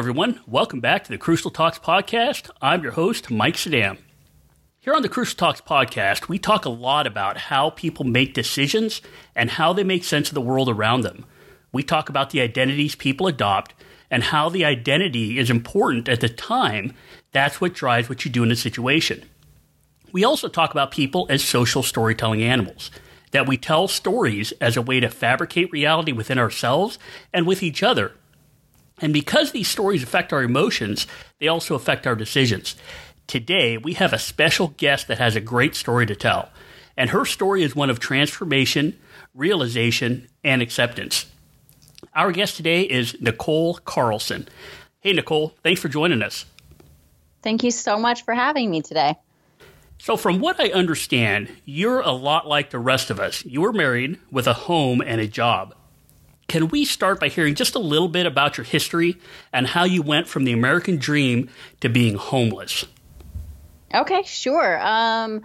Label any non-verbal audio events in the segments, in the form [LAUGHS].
Everyone. Welcome back to the Crucial Talks podcast. I'm your host, Mike Sadam. Here on the Crucial Talks podcast, we talk a lot about how people make decisions and how they make sense of the world around them. We talk about the identities people adopt and how the identity is important at the time. That's what drives what you do in a situation. We also talk about people as social storytelling animals, that we tell stories as a way to fabricate reality within ourselves and with each other and because these stories affect our emotions, they also affect our decisions. Today, we have a special guest that has a great story to tell. And her story is one of transformation, realization, and acceptance. Our guest today is Nicole Carlson. Hey, Nicole, thanks for joining us. Thank you so much for having me today. So, from what I understand, you're a lot like the rest of us. You were married with a home and a job. Can we start by hearing just a little bit about your history and how you went from the American dream to being homeless? Okay, sure. Um,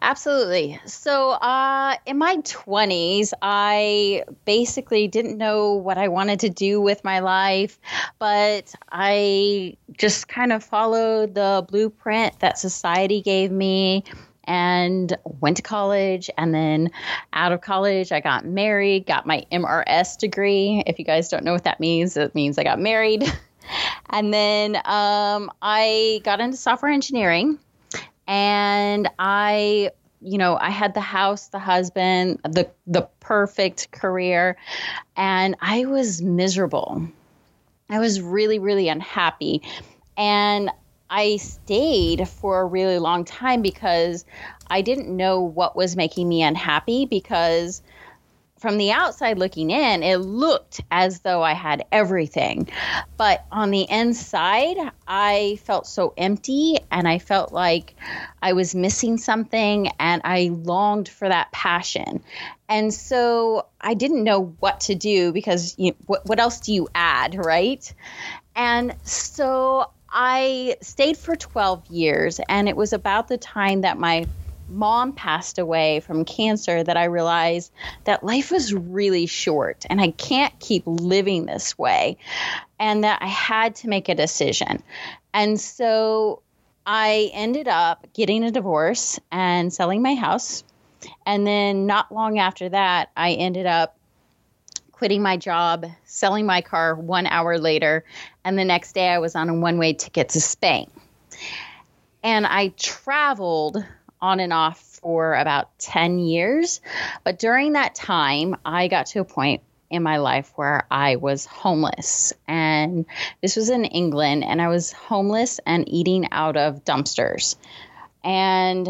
absolutely. So, uh, in my 20s, I basically didn't know what I wanted to do with my life, but I just kind of followed the blueprint that society gave me and went to college. And then out of college, I got married, got my MRS degree. If you guys don't know what that means, it means I got married. [LAUGHS] and then um, I got into software engineering and I you know i had the house the husband the the perfect career and i was miserable i was really really unhappy and I stayed for a really long time because I didn't know what was making me unhappy because from the outside looking in, it looked as though I had everything. But on the inside, I felt so empty and I felt like I was missing something and I longed for that passion. And so I didn't know what to do because you, what, what else do you add, right? And so I stayed for 12 years, and it was about the time that my mom passed away from cancer that I realized that life was really short and I can't keep living this way, and that I had to make a decision. And so I ended up getting a divorce and selling my house. And then, not long after that, I ended up quitting my job, selling my car one hour later, and the next day I was on a one way ticket to Spain. And I traveled on and off for about 10 years. But during that time, I got to a point in my life where I was homeless. And this was in England, and I was homeless and eating out of dumpsters. And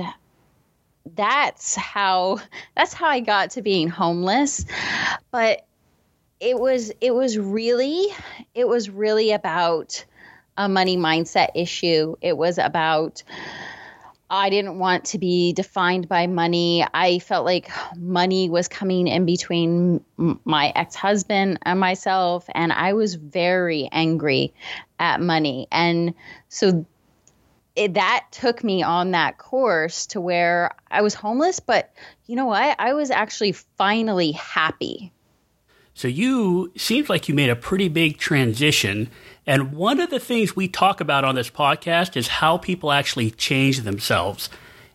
that's how [LAUGHS] that's how I got to being homeless. But it was it was really it was really about a money mindset issue. It was about I didn't want to be defined by money. I felt like money was coming in between my ex husband and myself, and I was very angry at money. And so it, that took me on that course to where I was homeless, but you know what? I was actually finally happy so you seems like you made a pretty big transition. And one of the things we talk about on this podcast is how people actually change themselves.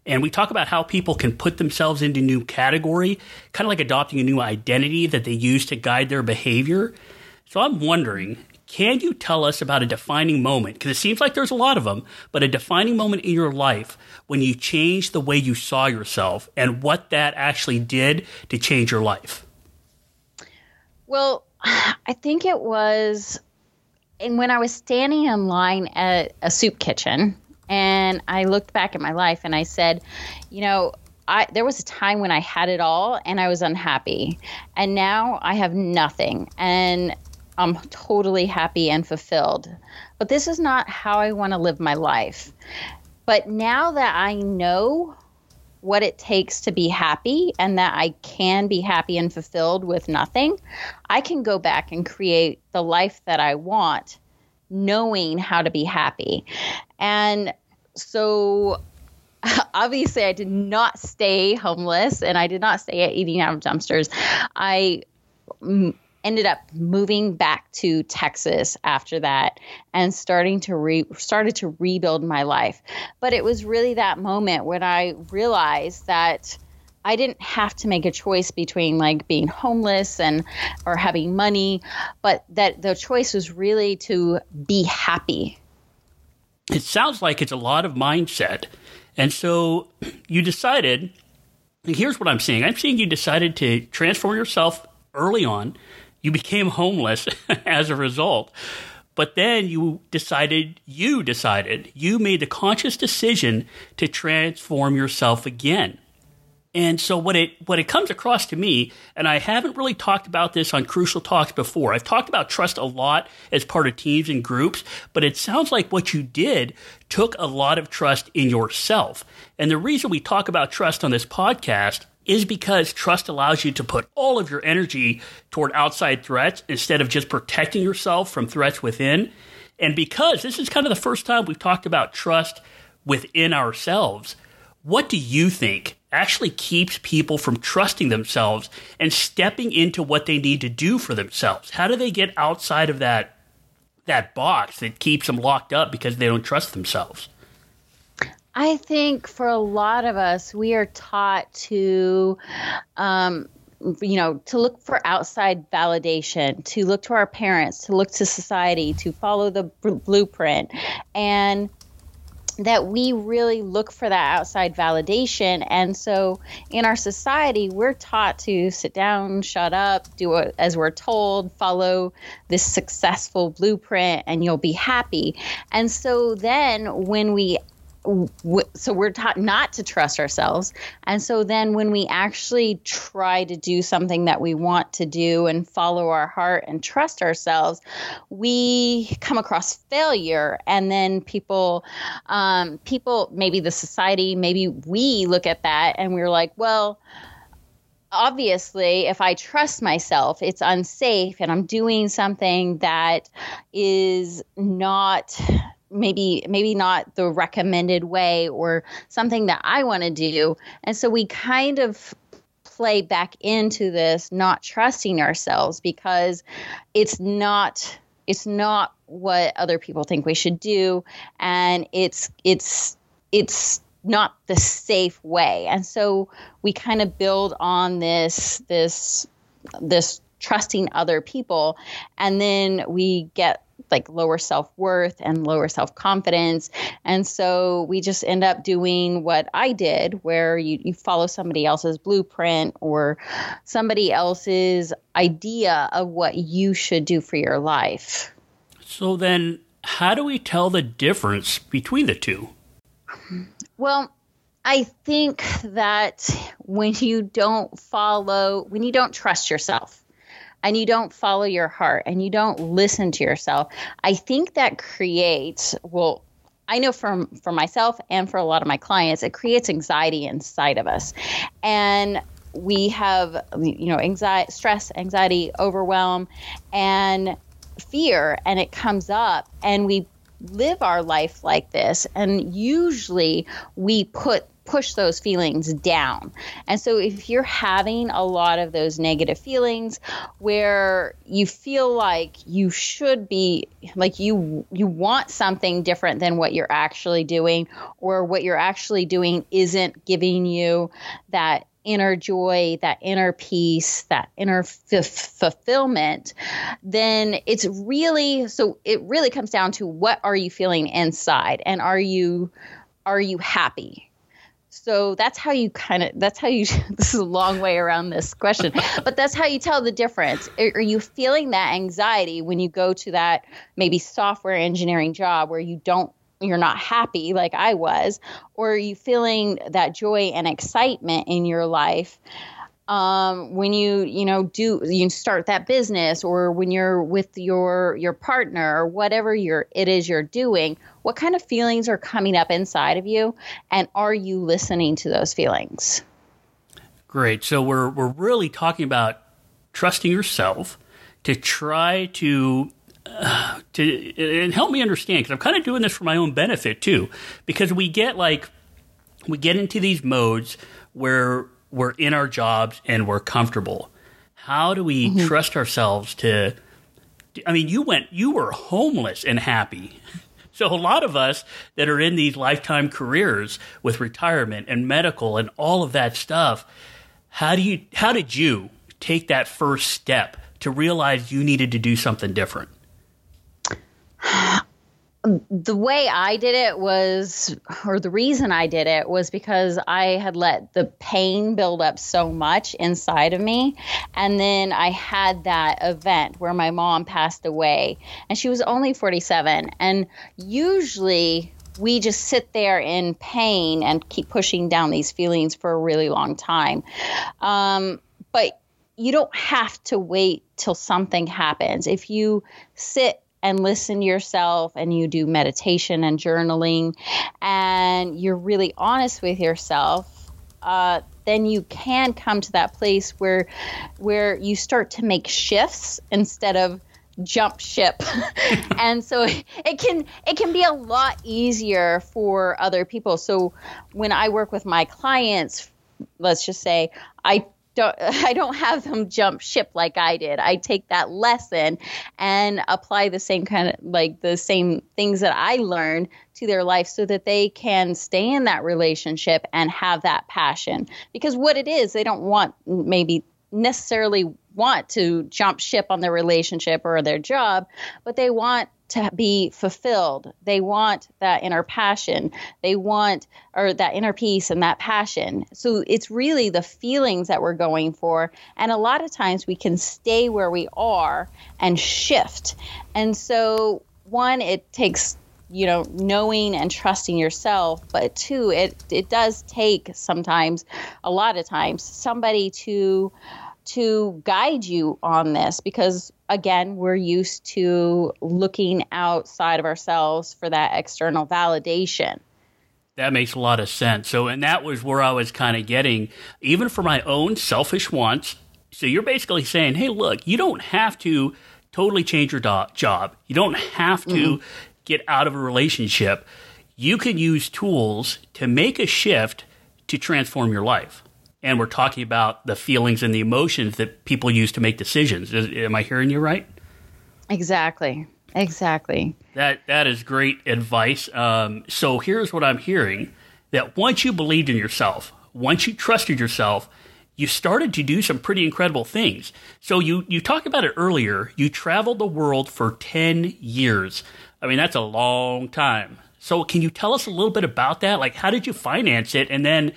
And we talk about how people can put themselves into new category, kind of like adopting a new identity that they use to guide their behavior. So I'm wondering, can you tell us about a defining moment? Because it seems like there's a lot of them, but a defining moment in your life when you changed the way you saw yourself and what that actually did to change your life. Well, [SIGHS] I think it was and when I was standing in line at a soup kitchen and I looked back at my life and I said, you know, I, there was a time when I had it all and I was unhappy. And now I have nothing and I'm totally happy and fulfilled. But this is not how I want to live my life. But now that I know what it takes to be happy and that I can be happy and fulfilled with nothing, I can go back and create the life that I want, knowing how to be happy. And so [LAUGHS] obviously I did not stay homeless and I did not stay at eating out of dumpsters. I mm, ended up moving back to Texas after that and starting to re- started to rebuild my life. But it was really that moment when I realized that I didn't have to make a choice between like being homeless and or having money, but that the choice was really to be happy. It sounds like it's a lot of mindset. And so you decided, here's what I'm seeing. I'm seeing you decided to transform yourself early on. You became homeless [LAUGHS] as a result. But then you decided, you decided, you made the conscious decision to transform yourself again. And so what it what it comes across to me, and I haven't really talked about this on Crucial Talks before. I've talked about trust a lot as part of teams and groups, but it sounds like what you did took a lot of trust in yourself. And the reason we talk about trust on this podcast is because trust allows you to put all of your energy toward outside threats instead of just protecting yourself from threats within. And because this is kind of the first time we've talked about trust within ourselves, what do you think actually keeps people from trusting themselves and stepping into what they need to do for themselves? How do they get outside of that that box that keeps them locked up because they don't trust themselves? I think for a lot of us, we are taught to, um, you know, to look for outside validation, to look to our parents, to look to society, to follow the b- blueprint. And that we really look for that outside validation. And so in our society, we're taught to sit down, shut up, do as we're told, follow this successful blueprint, and you'll be happy. And so then when we so we're taught not to trust ourselves. And so then when we actually try to do something that we want to do and follow our heart and trust ourselves we come across failure. And then people um, people maybe the society maybe we look at that and we're like well obviously, if I trust myself, it's unsafe and I'm doing something that is not maybe maybe not the recommended way or something that I want to do. And so we kind of play back into this not trusting ourselves because it's not it's not what other people think we should do and it's it's it's not the safe way. And so we kind of build on this this this trusting other people and then we get like lower self worth and lower self confidence. And so we just end up doing what I did, where you, you follow somebody else's blueprint or somebody else's idea of what you should do for your life. So then, how do we tell the difference between the two? Well, I think that when you don't follow, when you don't trust yourself, and you don't follow your heart and you don't listen to yourself, I think that creates, well, I know from for myself and for a lot of my clients, it creates anxiety inside of us. And we have you know anxiety stress anxiety overwhelm and fear and it comes up and we live our life like this and usually we put push those feelings down. And so if you're having a lot of those negative feelings where you feel like you should be like you you want something different than what you're actually doing or what you're actually doing isn't giving you that inner joy, that inner peace, that inner f- fulfillment, then it's really so it really comes down to what are you feeling inside and are you are you happy? So that's how you kind of that's how you [LAUGHS] this is a long way around this question but that's how you tell the difference. Are you feeling that anxiety when you go to that maybe software engineering job where you don't you're not happy like i was? Or are you feeling that joy and excitement in your life um, when you you know do you start that business or when you're with your your partner or whatever you're it is you're doing what kind of feelings are coming up inside of you? And are you listening to those feelings? Great. So we're we're really talking about trusting yourself to try to [SIGHS] to and help me understand because I'm kind of doing this for my own benefit too because we get like we get into these modes where we're in our jobs and we're comfortable. How do we mm-hmm. trust ourselves to? I mean, you went, you were homeless and happy. [LAUGHS] So a lot of us that are in these lifetime careers with retirement and medical and all of that stuff, how do you, how did you take that first step to realize you needed to do something different? [SIGHS] [SIGHS] the way I did it was, or the reason I did it was because I had let the pain build up so much inside of me. And then I had that event where my mom passed away, and she was only 47. And usually, we just sit there in pain and keep pushing down these feelings for a really long time. Um, but you don't have to wait till something happens. If you sit and listen to yourself and you do meditation and journaling and you're really honest with yourself uh, then you can come to that place where where you start to make shifts instead of jump ship. [LAUGHS] And so it can it can be a lot easier for other people. So when i work with my clients let's just say i don't [LAUGHS] I don't have them jump ship like I did. I take that lesson and apply the same kind of like the same things that I learned to their life so that they can stay in that relationship and have that passion. Because what it is, they don't want maybe necessarily want to jump ship on their relationship or their job, but they want to be fulfilled. They want that inner passion. They want or that inner peace and that passion. So it's really the feelings that we're going for. And a lot of times we can stay where we are and shift. And so one it takes you know knowing and trusting yourself but two it it does take sometimes a lot of times somebody to to guide you on this because again we're used to looking outside of ourselves for that external validation. That makes a lot of sense. So and that was where i was kind of getting even for my own selfish wants. So you're basically saying hey look you don't have to totally change your do- job. You don't have to mm-hmm. get out of a relationship. You can use tools to make a shift to transform your life and we're talking about the feelings and the emotions that people use to make decisions. Is, am I hearing you right? Exactly. Exactly. That that is great advice. Um, so here's what I'm hearing: that once you believed in yourself, once you trusted yourself, you started to do some pretty incredible things. So you you talked about it earlier. You traveled the world for ten years. I mean, that's a long time. So can you tell us a little bit about that? Like, how did you finance it? And then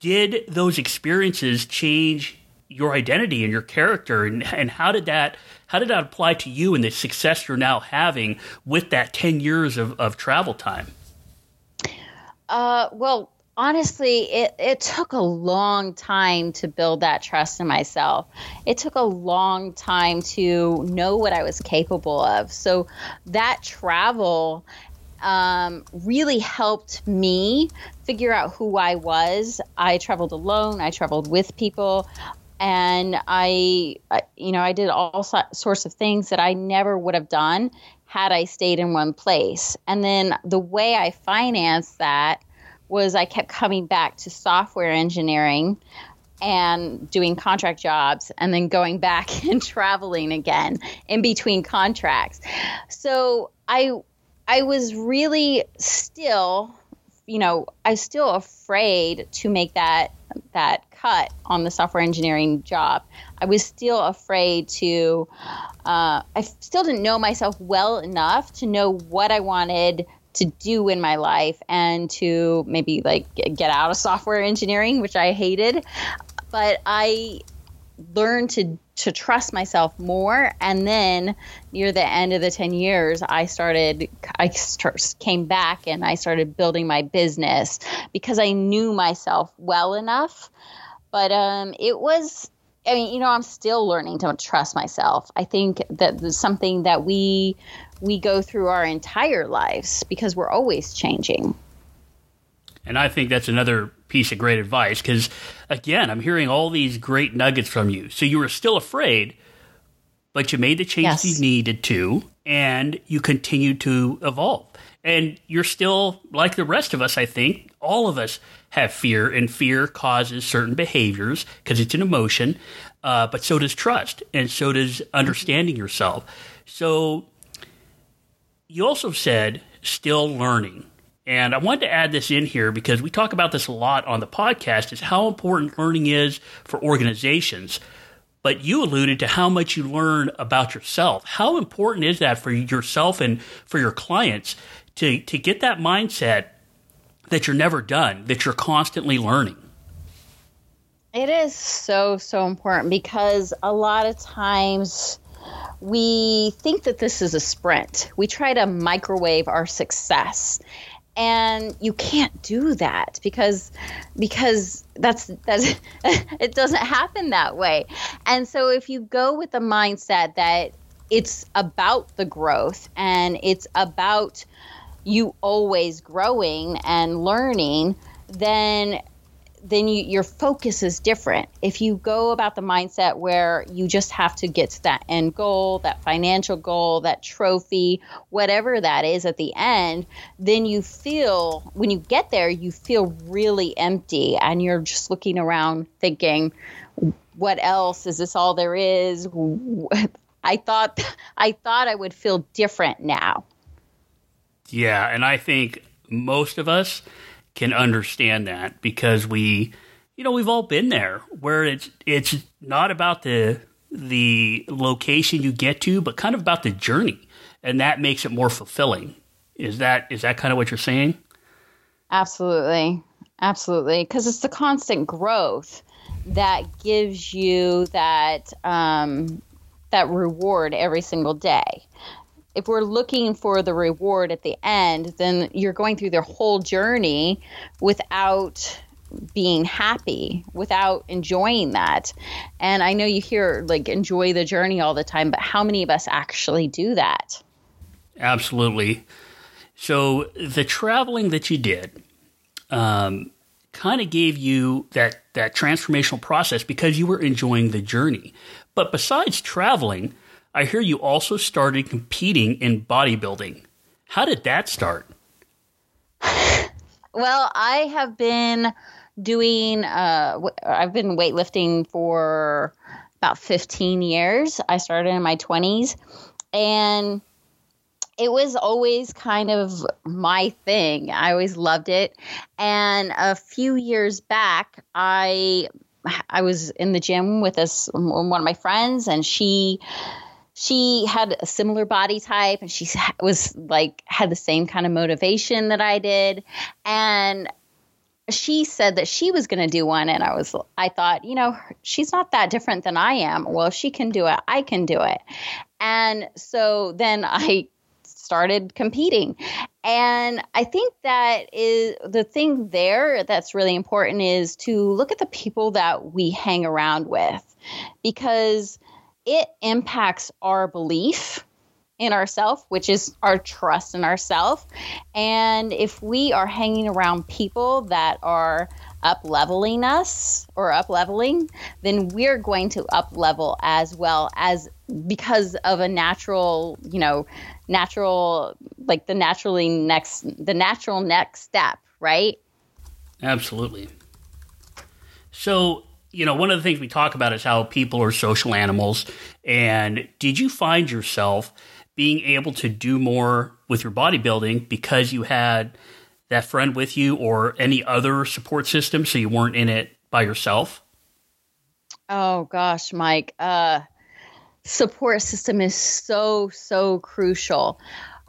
did those experiences change your identity and your character? And, and how did that how did that apply to you and the success you're now having with that 10 years of, of travel time? Uh, well honestly it, it took a long time to build that trust in myself. It took a long time to know what i was capable of. So that travel um, really helped me figure out who I was. I traveled alone, I traveled with people, and I, you know, I did all sorts of things that I never would have done had I stayed in one place. And then the way I financed that was I kept coming back to software engineering and doing contract jobs and then going back [LAUGHS] and traveling again in between contracts. So I I was really still, you know, I was still afraid to make that that cut on the software engineering job. I was still afraid to. Uh, I still didn't know myself well enough to know what I wanted to do in my life and to maybe like get out of software engineering, which I hated. But I learned to to trust myself more. And then near the end of the 10 years i started i came back and i started building my business because i knew myself well enough. But um, it was i mean you know i'm still learning to trust myself. I think that there's something that we we go through our entire lives because we're always changing. And I think that's another piece of great advice because, again, I'm hearing all these great nuggets from you. So you were still afraid, but you made the changes yes. you needed to, and you continued to evolve. And you're still like the rest of us, I think. All of us have fear, and fear causes certain behaviors because it's an emotion, uh, but so does trust, and so does understanding yourself. So you also said still learning. And I wanted to add this in here because we talk about this a lot on the podcast is how important learning is for organizations. But you alluded to how much you learn about yourself. How important is that for yourself and for your clients to, to get that mindset that you're never done, that you're constantly learning? It is so, so important because a lot of times we think that this is a sprint. We try to microwave our success and you can't do that because because that's that's [LAUGHS] it doesn't happen that way. And so if you go with the mindset that it's about the growth and it's about you always growing and learning then then you, your focus is different. If you go about the mindset where you just have to get to that end goal, that financial goal, that trophy, whatever that is at the end, then you feel, when you get there, you feel really empty and you're just looking around thinking, what else? Is this all there is? [LAUGHS] I thought [LAUGHS] I thought I would feel different now. Yeah, and I think most of us can understand that because we, you know, we've all been there where it's it's not about the the location you get to, but kind of about the journey, and that makes it more fulfilling. Is that is that kind of what you're saying? Absolutely, absolutely, because it's the constant growth that gives you that um, that reward every single day if we're looking for the reward at the end, then you're going through their whole journey without being happy, without enjoying that. And I know you hear like enjoy the journey all the time, but how many of us actually do that? Absolutely. So the traveling that you did um, kind of gave you that that transformational process because you were enjoying the journey. But besides traveling, I hear you also started competing in bodybuilding. How did that start? [LAUGHS] Well, I have been doing, uh, I've been weightlifting for about 15 years. I started in my 20s and it was always kind of my thing. I always loved it. And a few years back, I I was in the gym with this one of my friends and she she had a similar body type and she was like had the same kind of motivation that I did and she said that she was going to do one and I was I thought, you know, she's not that different than I am. Well, if she can do it, I can do it. And so then [LAUGHS] I started competing. And I think that is the thing there that's really important is to look at the people that we hang around with because it impacts our belief in ourself, which is our trust in ourself. And if we are hanging around people that are up leveling us or up leveling, then we're going to up level as well as because of a natural, you know, natural like the naturally next the natural next step, right? Absolutely. So you know, one of the things we talk about is how people are social animals. And did you find yourself being able to do more with your bodybuilding because you had that friend with you or any other support system so you weren't in it by yourself? Oh gosh, Mike. Uh support system is so so crucial.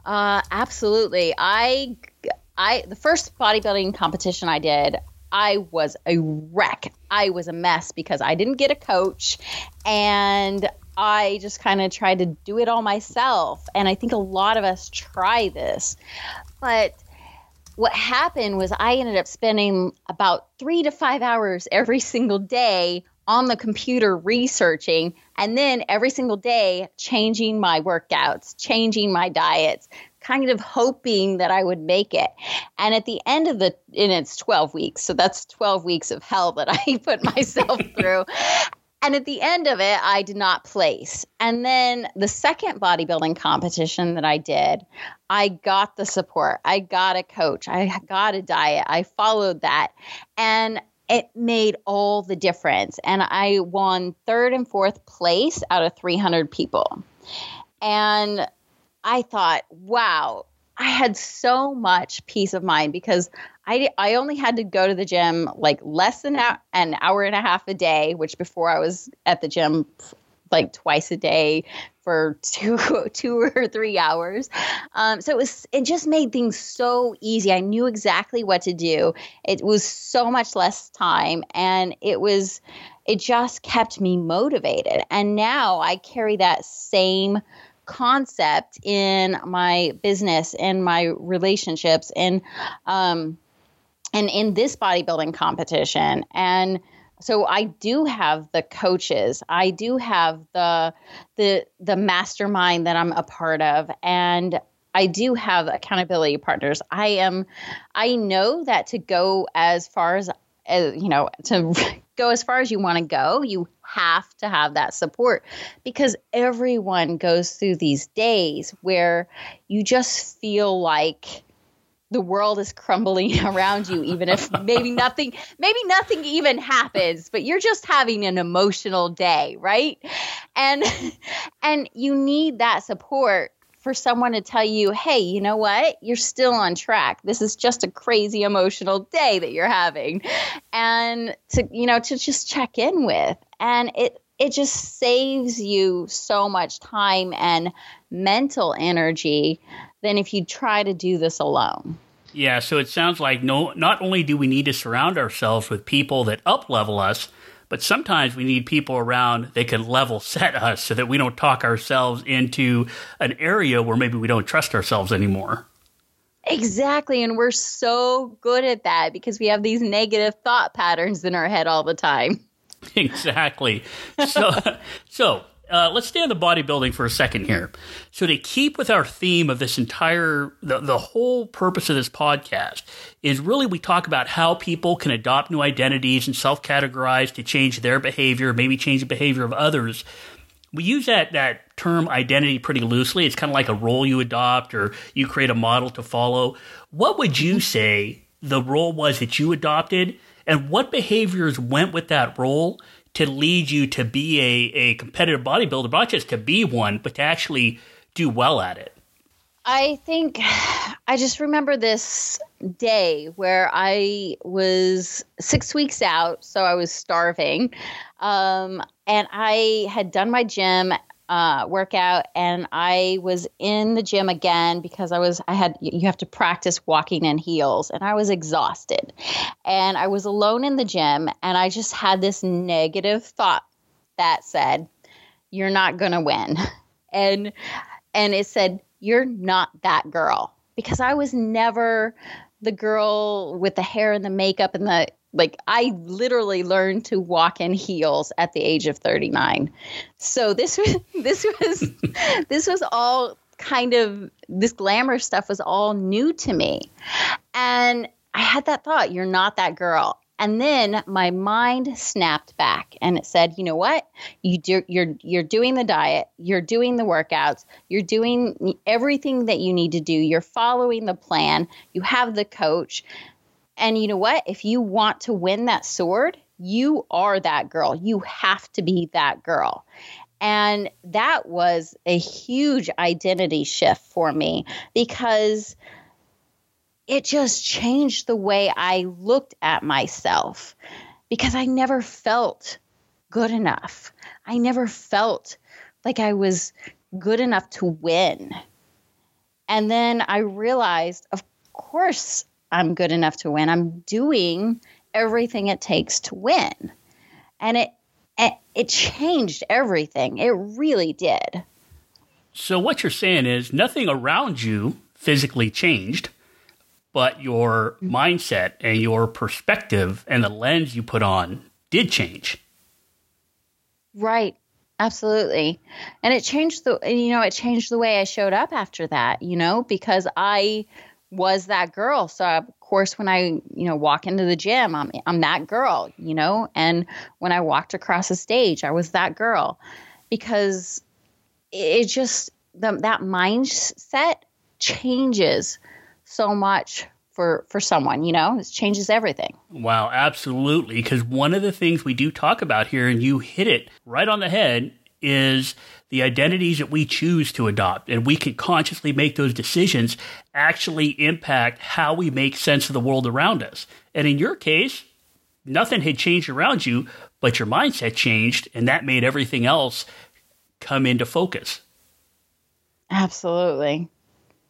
Uh absolutely. I I the first bodybuilding competition I did, I was a wreck. I was a mess because I didn't get a coach and I just kind of tried to do it all myself. And I think a lot of us try this. But what happened was I ended up spending about three to five hours every single day on the computer researching and then every single day changing my workouts, changing my diets, kind of hoping that I would make it. And at the end of the, and it's 12 weeks. So that's 12 weeks of hell that [LAUGHS] I put myself [LAUGHS] through. and at the end of it, I did not place. And then the second bodybuilding competition that I did, I got the support. I got a coach. I got a diet. I followed that. And it made all the difference. And I won third and fourth place out of 300 people. And I thought, wow, I had so much peace of mind because I, I only had to go to the gym like less than an hour and a half a day, which before I was at the gym like twice a day for [LAUGHS] two two or three hours. Um, so it was it just made things so easy. I knew exactly what to do. It was so much less time, and it was it just kept me motivated. And now I carry that same concept in my business, and my relationships, and um, and in this bodybuilding competition and so I do have the coaches. I do have the the the mastermind that I'm a part of and I do have accountability partners. I am I know that to go as far as, you know, to [LAUGHS] go as far as you want to go, you have to have that support. Because everyone goes through these days where you just feel like the world is crumbling [LAUGHS] around you even if maybe [LAUGHS] nothing maybe nothing even happens but you're just having an emotional day right? And and you need that support for someone to tell you hey you know what? You're still on track. This is just a crazy emotional day that you're having. And to you know to just check in with. And it it just saves you so much time and mental energy than if you try to do this alone. Yeah, so it sounds like no not only do we need to surround ourselves with people that up level us, but sometimes we need people around that can level set us so that we don't talk ourselves into an area where maybe we don't trust ourselves anymore. Exactly. And we're so good at that because we have these negative thought patterns in our head all the time. [LAUGHS] Exactly. So, [LAUGHS] so uh, let's stay on the bodybuilding for a second here. So to keep with our theme of this entire, the, the whole purpose of this podcast is really we talk about how people can adopt new identities and self-categorize to change their behavior, maybe change the behavior of others. We use that that term identity pretty loosely. It's kind of like a role you adopt or you create a model to follow. What would you say the role was that you adopted, and what behaviors went with that role to lead you to be a, a competitive bodybuilder, not just to be one, but to actually do well at it? I think I just remember this day where I was six weeks out, so I was starving. Um, and I had done my gym uh, workout and I was in the gym again because I was I had you have to practice walking in heels and I was exhausted. And I was alone in the gym and I just had this negative thought that said you're not going to win. [LAUGHS] And and it said you're not that girl. Because I was never the girl with the hair and the makeup and the like I literally learned to walk in heels at the age of 39. So this was [LAUGHS] this was [LAUGHS] this was all kind of this glamour stuff was all new to me. And I had that thought, you're not that girl. And then my mind snapped back and it said, "You know what? You do you're you're doing the diet, you're doing the workouts, you're doing everything that you need to do. You're following the plan. You have the coach. And you know what? If you want to win that sword, you are that girl. You have to be that girl. And that was a huge identity shift for me because it just changed the way I looked at myself because I never felt good enough. I never felt like I was good enough to win. And then I realized, of course, I'm good enough to win. I'm doing everything it takes to win. And it it changed everything. It really did. So what you're saying is nothing around you physically changed, but your mm-hmm. mindset and your perspective and the lens you put on did change. Right. Absolutely. And it changed the you know, it changed the way I showed up after that, you know, because I was that girl. So of course, when I, you know, walk into the gym, I'm I'm that girl, you know. And when I walked across the stage, I was that girl, because it just the, that mindset changes so much for for someone you know it changes everything wow absolutely because one of the things we do talk about here and you hit it right on the head is the identities that we choose to adopt and we can consciously make those decisions actually impact how we make sense of the world around us. And in your case nothing had changed around you but your mindset changed and that made everything else come into focus. Absolutely.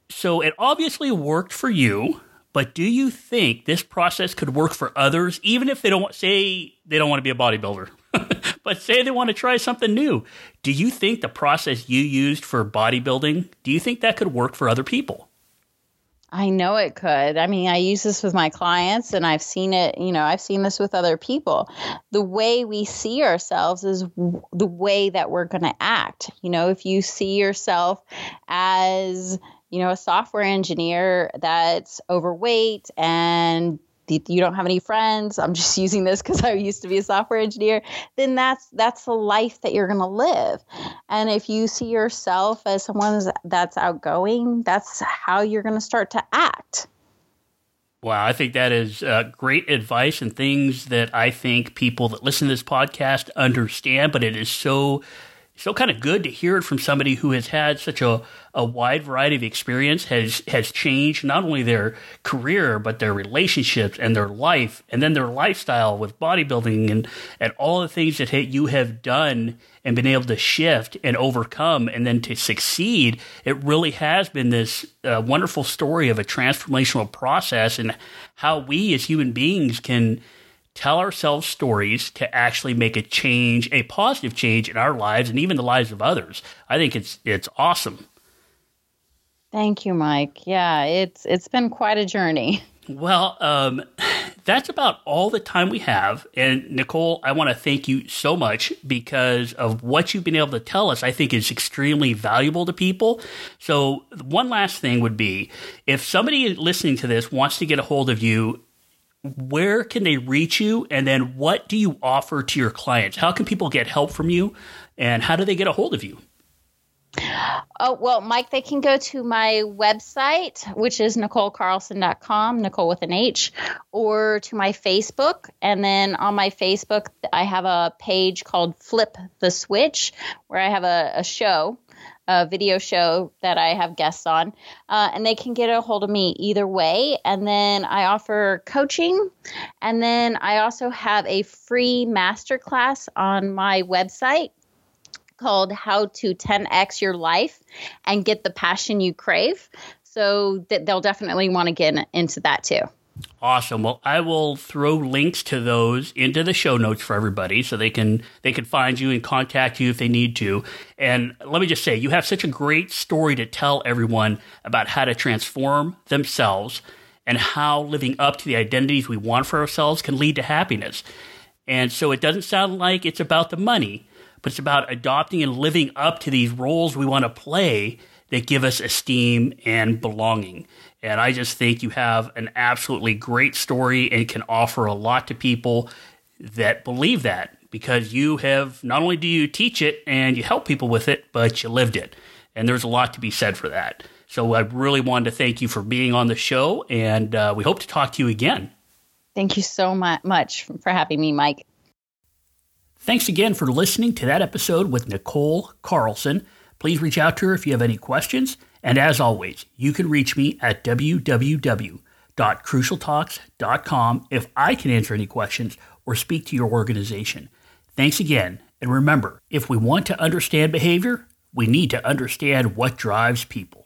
So it obviously worked for you but do you think this process could work for others, even if they don't say they don't want to be a bodybuilder, [LAUGHS] but say they want to try something new? Do you think the process you used for bodybuilding, do you think that could work for other people? I know it could. I mean, I use this with my clients and I've seen it, you know, I've seen this with other people. The way we see ourselves is w- the way that we're going to act. You know, if you see yourself as you know, a software engineer that's overweight and you don't have any friends. I'm just [LAUGHS] using this because i used to be a software engineer. Then that's that's the life that you're going to live. And if you see yourself as someone that's outgoing that's how you're going to start to act. Wow, I think that is uh, great advice and things that I think people that listen to this podcast understand, but it is so so kind of good to hear it from somebody who has had such a, a wide variety of experience, has has changed not only their career, but their relationships and their life, and then their lifestyle with bodybuilding and, and all the things that you have done and been able to shift and overcome and then to succeed. It really has been this uh, wonderful story of a transformational process and how we as human beings can – tell ourselves stories to actually make a change, a positive change in our lives and even the lives of others. I think it's it's awesome. Thank you, Mike. Yeah, it's it's been quite a journey. Well, um, [SIGHS] that's about all the time we have. And Nicole, I want to thank you so much because of what you've been able to tell us. I think is extremely valuable to people. So, one last thing would be if somebody listening to this wants to get a hold of you where can they reach you? And then what do you offer to your clients? How can people get help from you? And how do they get a hold of you? Oh, well, Mike, they can go to my website, which is NicoleCarlson.com, Nicole with an H, or to my Facebook. And then on my Facebook, I have a page called Flip the Switch, where I have a, a show a video show that I have guests on, uh, and they can get a hold of me either way. And then I offer coaching, and then I also have a free masterclass on my website called How to 10x Your Life and Get the Passion You Crave. So that they'll definitely want to get into that too. Awesome. Well, I will throw links to those into the show notes for everybody so they can they can find you and contact you if they need to. And let me just say, you have such a great story to tell everyone about how to transform themselves and how living up to the identities we want for ourselves can lead to happiness. And so it doesn't sound like it's about the money, but it's about adopting and living up to these roles we want to play that give us esteem and belonging. And I just think you have an absolutely great story and can offer a lot to people that believe that because you have not only do you teach it and you help people with it, but you lived it. And there's a lot to be said for that. So I really wanted to thank you for being on the show, and uh, we hope to talk to you again. Thank you so much for having me, Mike. Thanks again for listening to that episode with Nicole Carlson. Please reach out to her if you have any questions. And as always, you can reach me at www.crucialtalks.com if I can answer any questions or speak to your organization. Thanks again. And remember, if we want to understand behavior, we need to understand what drives people.